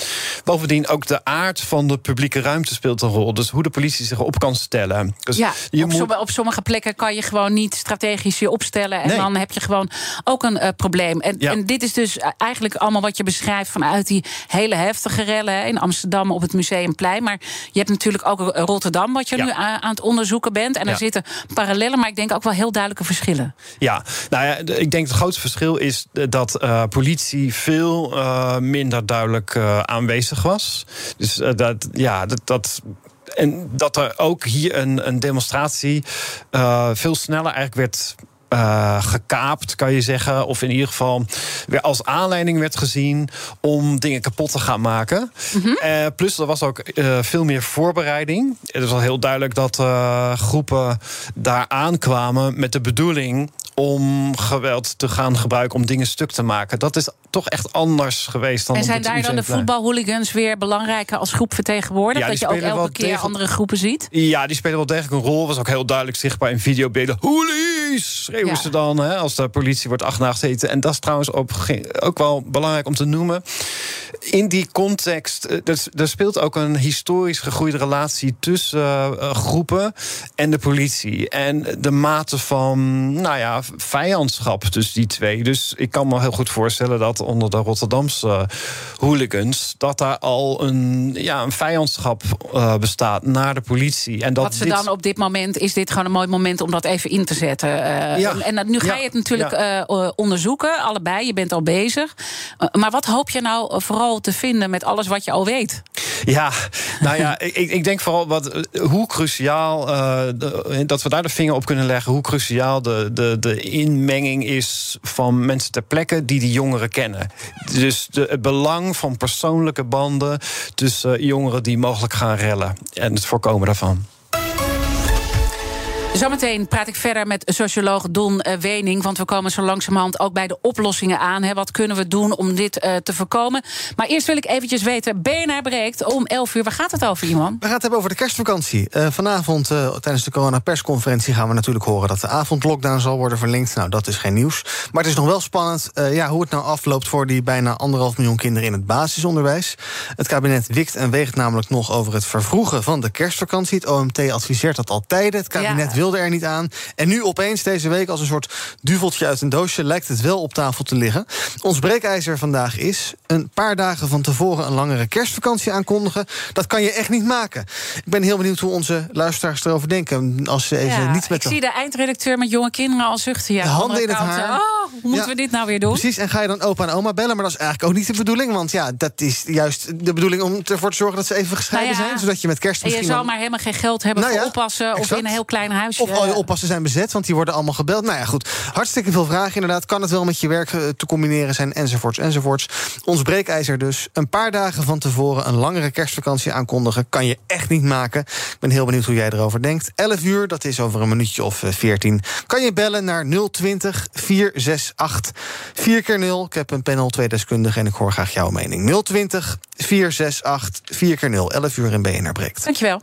Bovendien ook de aard van de publieke ruimte speelt een rol. Dus hoe de politie zich op kan stellen. Dus ja, je op, moet... sommige, op, sommige plekken kan je gewoon niet strategisch je opstellen. En nee. dan heb je gewoon ook een uh, probleem. En, ja. en, dit is dus eigenlijk allemaal wat je beschrijft vanuit die hele heftige rellen in Amsterdam op het Museumplein. Maar je hebt natuurlijk ook Rotterdam, wat je ja. nu aan, aan, het onderzoeken bent. En er zitten parallellen, maar ik denk ook wel heel duidelijke verschillen. Ja, nou ja, ik denk het grootste verschil is dat uh, politie veel uh, minder duidelijk aanwezig was. Dus dat, ja, dat, dat. En dat er ook hier een, een demonstratie veel sneller eigenlijk werd uh, gekaapt, kan je zeggen. Of in ieder geval weer als aanleiding werd gezien om dingen kapot te gaan maken. Mm -hmm. uh, plus er was ook uh, veel meer voorbereiding. Het is al heel duidelijk dat groepen daar aankwamen met de bedoeling om geweld te gaan gebruiken om dingen stuk te maken. Dat is toch echt anders geweest dan. En zijn daar dan de voetbalhooligans weer belangrijker als groep vertegenwoordigd? Ja, dat je ook elke keer andere groepen ziet? Ja, die spelen wel degelijk een rol. Was ook heel duidelijk zichtbaar in videobeelden. Hoolies! Schreeuwen ja. ze dan hè, als de politie wordt achterna En dat is trouwens ook, ook wel belangrijk om te noemen. In die context, er speelt ook een historisch gegroeide relatie tussen uh, groepen en de politie. En de mate van, nou ja, vijandschap tussen die twee. Dus ik kan me heel goed voorstellen dat onder de Rotterdamse hooligans... dat daar al een, ja, een vijandschap uh, bestaat naar de politie. En dat Wat ze dit... dan op dit moment, is dit gewoon een mooi moment om dat even in te zetten. Ja. En nu ga je het natuurlijk ja. onderzoeken, allebei. Je bent al bezig. maar wat hoop je nou vooral te vinden met alles wat je al weet? Ja, nou ja, ik, ik denk vooral wat, hoe cruciaal... De, dat we daar de vinger op kunnen leggen... hoe cruciaal de, de, de inmenging is van mensen ter plekke die die jongeren kennen. Dus de, het belang van persoonlijke banden tussen jongeren die mogelijk gaan rellen en het voorkomen daarvan. Zometeen praat ik verder met socioloog Don uh, Wening. Want we komen zo langzamerhand ook bij de oplossingen aan. Hè. Wat kunnen we doen om dit uh, te voorkomen? Maar eerst wil ik eventjes weten: BNR breekt om 11 uur. Waar gaat het over, iemand? We gaan het hebben over de kerstvakantie. Uh, vanavond tijdens de corona-persconferentie gaan we natuurlijk horen dat de avondlockdown zal worden verlengd. Nou, dat is geen nieuws. Maar het is nog wel spannend ja, hoe het nou afloopt voor die bijna anderhalf miljoen kinderen in het basisonderwijs. Het kabinet wikt en weegt namelijk nog over het vervroegen van de kerstvakantie. Het OMT adviseert dat al tijden. Het kabinet ja. Wilde er niet aan. En nu opeens deze week als een soort duveltje uit een doosje lijkt het wel op tafel te liggen. Ons breekijzer vandaag is een paar dagen van tevoren een langere kerstvakantie aankondigen. Dat kan je echt niet maken. Ik ben heel benieuwd hoe onze luisteraars erover denken. Als ze even ja, niet met ik zie de eindredacteur met jonge kinderen al zuchten. Ja, de handen in het haar. Oh, hoe moeten ja, we dit nou weer doen? Precies, en ga je dan opa en oma bellen? Maar dat is eigenlijk ook niet de bedoeling. Want ja, dat is juist de bedoeling om ervoor te zorgen dat ze even gescheiden nou ja, zijn. Zodat je met kerst misschien... En je zal maar helemaal geen geld hebben nou voor oppassen... Exact. of in een heel klein Of al je oppassen zijn bezet, want die worden allemaal gebeld. Nou ja, goed. Hartstikke veel vragen inderdaad. Kan het wel met je werk te combineren zijn, enzovoorts, enzovoorts. Ons breekijzer dus. Een paar dagen van tevoren een langere kerstvakantie aankondigen... kan je echt niet maken. Ik ben heel benieuwd hoe jij erover denkt. 11 uur, dat is over een minuutje of 14. Kan je bellen naar 020 468 4 keer 0 Ik heb een panel, twee deskundigen en ik hoor graag jouw mening. 020 468 4 keer 0 11 uur in BNR breekt. Dankjewel.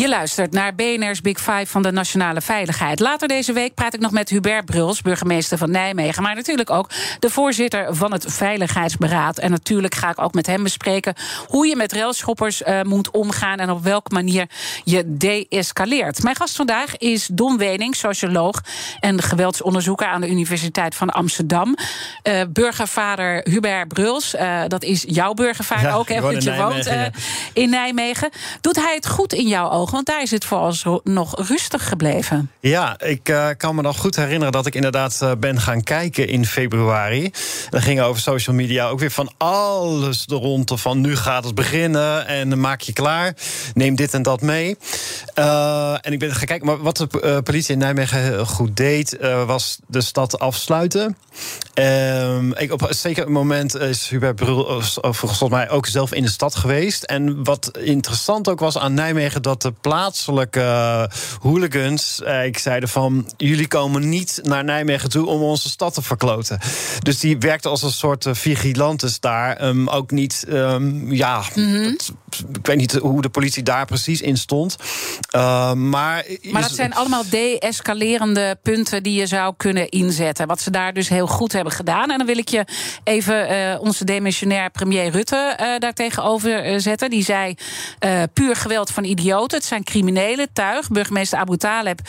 Je luistert naar BNR's Big Five van de Nationale Veiligheid. Later deze week praat ik nog met Hubert Bruls, burgemeester van Nijmegen. Maar natuurlijk ook de voorzitter van het Veiligheidsberaad. En natuurlijk ga ik ook met hem bespreken hoe je met railschoppers uh, moet omgaan. en op welke manier je de-escaleert. Mijn gast vandaag is Don Wening, socioloog en geweldsonderzoeker aan de Universiteit van Amsterdam. Uh, burgervader Hubert Bruls, uh, dat is jouw burgervader Ja, ook, hè, want je woont eh, in Nijmegen. Doet hij het goed in jouw ogen? Want daar is het vooral nog rustig gebleven. Ja, ik eh, kan me nog goed herinneren dat ik inderdaad eh, ben gaan kijken in februari. Dan ging over social media ook weer van alles de ronde van nu gaat het beginnen en maak je klaar. Neem dit en dat mee. Eh, en ik ben gaan kijken, maar wat de politie in Nijmegen goed deed, was de stad afsluiten. Ehm, ik, op een zeker moment is Hubert Brul volgens mij ook zelf in de stad geweest. En wat interessant ook was aan Nijmegen, dat de plaatselijke eh, hooligans eh, ik zeiden van jullie komen niet naar Nijmegen toe om onze stad te verkloten. Dus die werkte als een soort eh, vigilantes daar. Ehm, ook niet, ehm, ja, het- ik weet niet hoe de politie daar precies in stond. Uh, maar Maar dat zijn allemaal de-escalerende punten die je zou kunnen inzetten. Wat ze daar dus heel goed hebben gedaan. En dan wil ik je even onze demissionair premier Rutte eh daar tegenover zetten. Die zei: puur geweld van idioten. Het zijn criminelen, tuig. Burgemeester Abu Taleb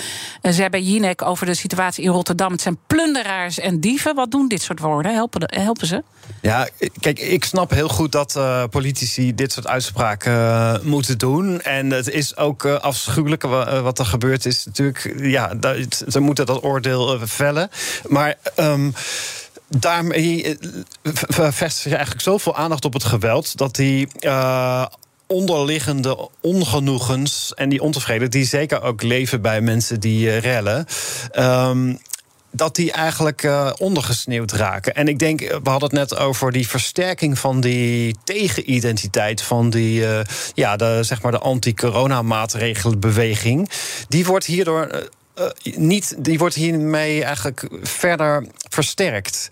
eh, zei bij Jinek over de situatie in Rotterdam. Het zijn plunderaars en dieven. Wat doen dit soort woorden? Helpen, helpen ze? Ja, kijk, ik snap heel goed dat eh, politici dit soort uitspraken eh, moeten doen. En het is ook afschuwelijk wa- wat er gebeurd is. Natuurlijk, ja, ze moeten dat oordeel vellen. Maar. ehm, Daarmee vestig je eigenlijk zoveel aandacht op het geweld dat die onderliggende ongenoegens en die ontevreden, die zeker ook leven bij mensen die eh, rellen. ehm, dat die eigenlijk eh, ondergesneeuwd raken. En ik denk, eh, we hadden het net over die versterking van die tegenidentiteit van die, ja, de, zeg maar de anti-corona-maatregelenbeweging. Die wordt hierdoor. niet, die wordt hiermee eigenlijk verder versterkt.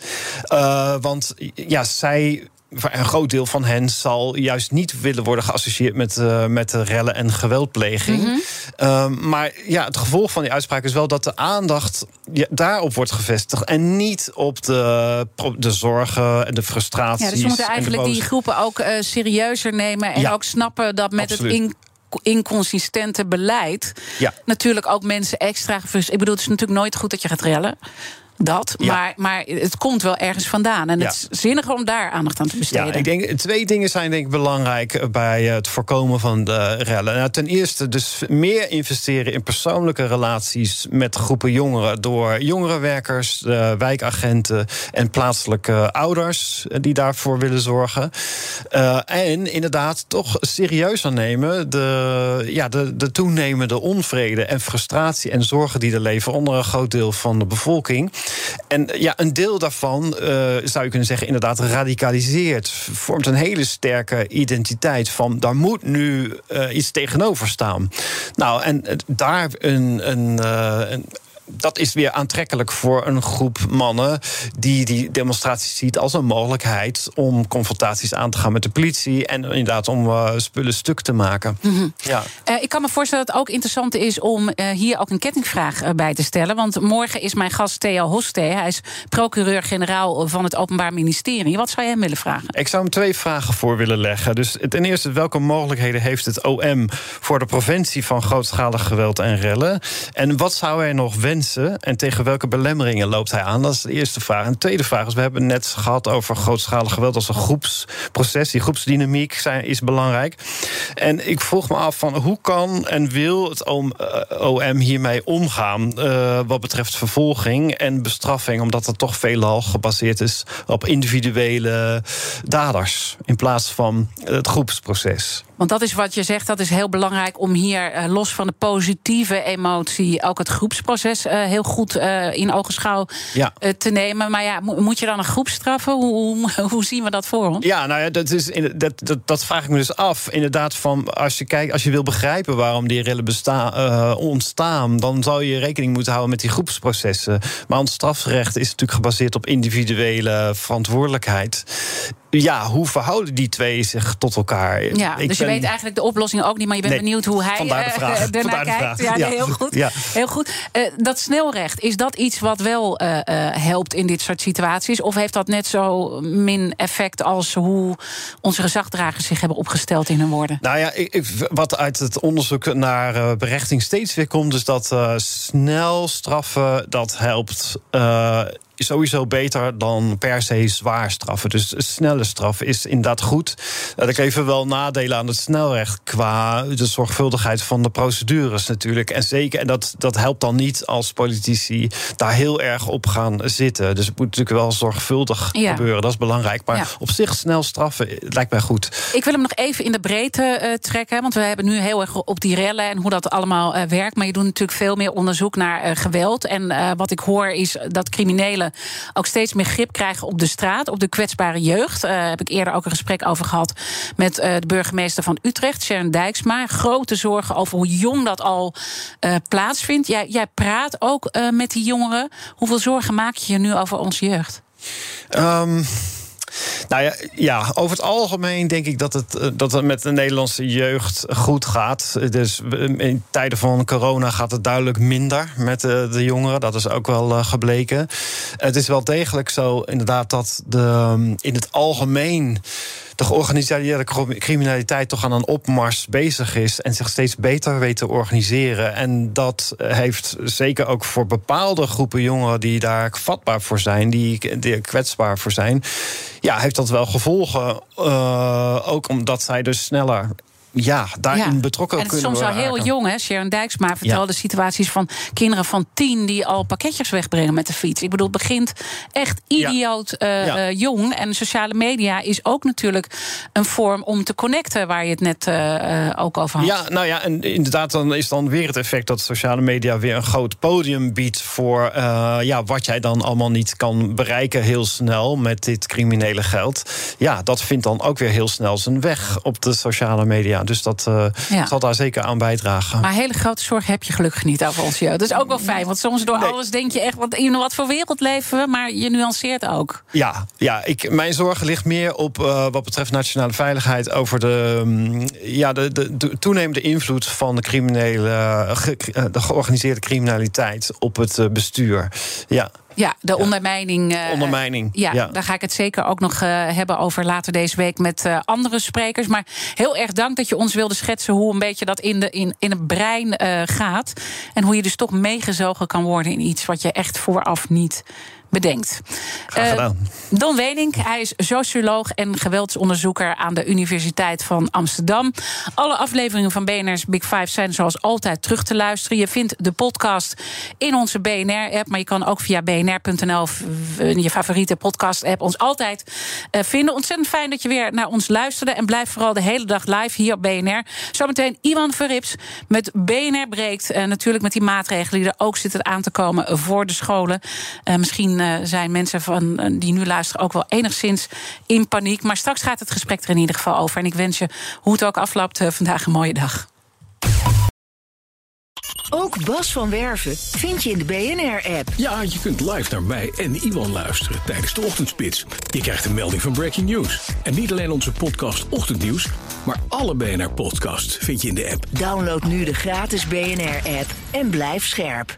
Want ja, zij. Een groot deel van hen zal juist niet willen worden geassocieerd met, eh, met rellen en geweldpleging. Ehm, maar ja, het gevolg van die uitspraak is wel dat de aandacht daarop wordt gevestigd. En niet op de, de zorgen en de frustraties. Ja, dus we moeten eigenlijk die groepen ook eh, serieuzer nemen. En Ja. ook snappen dat met Absoluut. het in- inconsistente beleid. Ja. natuurlijk ook mensen extra. Ik bedoel, het is natuurlijk nooit goed dat je gaat rellen. Dat, Ja. maar, maar het komt wel ergens vandaan. En Ja. het is zinniger om daar aandacht aan te besteden. Ja, ik denk twee dingen zijn denk ik belangrijk bij het voorkomen van de rellen. Nou, ten eerste dus meer investeren in persoonlijke relaties met groepen jongeren door jongerenwerkers, wijkagenten en plaatselijke ouders die daarvoor willen zorgen. Eh, en inderdaad toch serieus aan nemen de, ja, de, de toenemende onvrede en frustratie en zorgen die er leven onder een groot deel van de bevolking. En ja, een deel daarvan eh, zou je kunnen zeggen, inderdaad radicaliseert. Vormt een hele sterke identiteit van daar moet nu eh, iets tegenover staan. Nou, en eh, daar een. een, eh, een dat is weer aantrekkelijk voor een groep mannen die die demonstraties ziet als een mogelijkheid om confrontaties aan te gaan met de politie en inderdaad om eh, spullen stuk te maken. Ja. Eh, ik kan me voorstellen dat het ook interessant is om eh, hier ook een kettingvraag bij te stellen. Want morgen is mijn gast Theo Hoste. Hij is procureur-generaal van het Openbaar Ministerie. Wat zou je hem willen vragen? Ik zou hem twee vragen voor willen leggen. Dus ten eerste, welke mogelijkheden heeft het OM voor de preventie van grootschalig geweld en rellen? En wat zou hij nog wensen en tegen welke belemmeringen loopt hij aan? Dat is de eerste vraag. En de tweede vraag is: we hebben het net gehad over grootschalig geweld als een groepsproces. Die groepsdynamiek zijn, is belangrijk. En ik vroeg me af van hoe kan en wil het OM, eh, hiermee omgaan eh, wat betreft vervolging en bestraffing, omdat het toch veelal gebaseerd is op individuele daders in plaats van het groepsproces. Want dat is wat je zegt, dat is heel belangrijk om hier, eh, los van de positieve emotie, ook het groepsproces uh, heel goed uh, in ogenschouw ja. te nemen. Maar ja, moet je dan een groep straffen? Hoe, hoe, hoe, zien we dat voor ons? Ja, nou ja, dat, is, dat, dat, dat vraag ik me dus af. Inderdaad, van als je kijkt, als je wil begrijpen waarom die rillen bestaan, ontstaan, dan zou je rekening moeten houden met die groepsprocessen. Maar ons strafrecht is natuurlijk gebaseerd op individuele verantwoordelijkheid ja, hoe verhouden die twee zich tot elkaar? Ja, dus je weet eigenlijk de oplossing ook niet, maar je bent benieuwd hoe hij vandaar de vraag. Uh, ernaar kijkt. Ja, heel goed. Ja. Heel goed. Uh, dat snelrecht, is dat iets wat wel uh, helpt in dit soort situaties? Of heeft dat net zo min effect als hoe onze gezagdragers zich hebben opgesteld in hun woorden? Nou ja, ik, wat uit het onderzoek naar berechting steeds weer komt, is dat snel straffen dat helpt sowieso beter dan per se zwaar straffen. Dus snelle straf is inderdaad goed. Dat even wel nadelen aan het snelrecht qua de zorgvuldigheid van de procedures natuurlijk. En zeker, en dat, dat helpt dan niet als politici daar heel erg op gaan zitten. Dus het moet natuurlijk wel zorgvuldig gebeuren. Dat is belangrijk. Maar op zich snel straffen lijkt mij goed. Ik wil hem nog even in de breedte uh, trekken. Want we hebben nu heel erg op die rellen en hoe dat allemaal uh, werkt. Maar je doet natuurlijk veel meer onderzoek naar uh, geweld. En wat ik hoor is dat criminelen ook steeds meer grip krijgen op de straat, op de kwetsbare jeugd. Daar uh, heb ik eerder ook een gesprek over gehad met uh, de burgemeester van Utrecht, Sharon Dijksma. Grote zorgen over hoe jong dat al plaatsvindt. Jij, jij praat ook met die jongeren. Hoeveel zorgen maak je je nu over onze jeugd? Um nou ja, ja, over het algemeen denk ik dat het, eh, dat het met de Nederlandse jeugd goed gaat. Dus in tijden van corona gaat het duidelijk minder met de, de jongeren. Dat is ook wel gebleken. Het is wel degelijk zo, inderdaad, dat de, in het algemeen de georganiseerde criminaliteit toch aan een opmars bezig is en zich steeds beter weet te organiseren. En dat heeft zeker ook voor bepaalde groepen jongeren die daar vatbaar voor zijn, die, kwetsbaar voor zijn, ja, heeft dat wel gevolgen. Uh, ook omdat zij dus sneller ja, daarin betrokken en het is soms al heel jong, hè? Sharon Dijksma vertelde situaties van kinderen van tien die al pakketjes wegbrengen met de fiets. Ik bedoel, het begint echt idioot uh, uh, jong. En sociale media is ook natuurlijk een vorm om te connecten, waar je het net uh, ook over had. Ja, nou ja, en inderdaad, dan is dan weer het effect dat sociale media weer een groot podium biedt voor ja, wat jij dan allemaal niet kan bereiken heel snel met dit criminele geld. Ja, dat vindt dan ook weer heel snel zijn weg op de sociale media dus dat uh, zal daar zeker aan bijdragen. Maar hele grote zorg heb je gelukkig niet over ons jeugd. Dat is ook wel fijn, want soms door alles denk je echt... Wat, in wat voor wereld leven we, maar je nuanceert ook. Ja, ja ik, mijn zorg ligt meer op uh, wat betreft nationale veiligheid... over de, um, ja, de, de, de, toenemende invloed van de, criminele, ge, de georganiseerde criminaliteit... op het bestuur. Ja. Ja, de ondermijning. Uh, ondermijning. Ja, ja, daar ga ik het zeker ook nog uh, hebben over later deze week met uh, andere sprekers. Maar heel erg dank dat je ons wilde schetsen hoe een beetje dat in, de, in, in het brein gaat. En hoe je dus toch meegezogen kan worden in iets wat je echt vooraf niet bedenkt. Uh, Don Wening, hij is socioloog en geweldsonderzoeker aan de Universiteit van Amsterdam. Alle afleveringen van BNR's Big Five zijn zoals altijd terug te luisteren. Je vindt de podcast in onze BNR-app, maar je kan ook via bnr.nl, je favoriete podcast-app, ons altijd uh, vinden. Ontzettend fijn dat je weer naar ons luisterde en blijf vooral de hele dag live hier op BNR. Zometeen Iwan Verrips met BNR breekt. Uh, natuurlijk met die maatregelen die er ook zitten aan te komen voor de scholen. misschien uh, zijn mensen van, uh, die nu luisteren ook wel enigszins in paniek. Maar straks gaat het gesprek er in ieder geval over. En ik wens je, hoe het ook afloopt, uh, vandaag een mooie dag. Ook Bas van Werven vind je in de BNR-app. Ja, je kunt live naar mij en Iwan luisteren tijdens de ochtendspits. Je krijgt een melding van Breaking News. En niet alleen onze podcast Ochtendnieuws, maar alle BNR-podcasts vind je in de app. Download nu de gratis BNR-app en blijf scherp.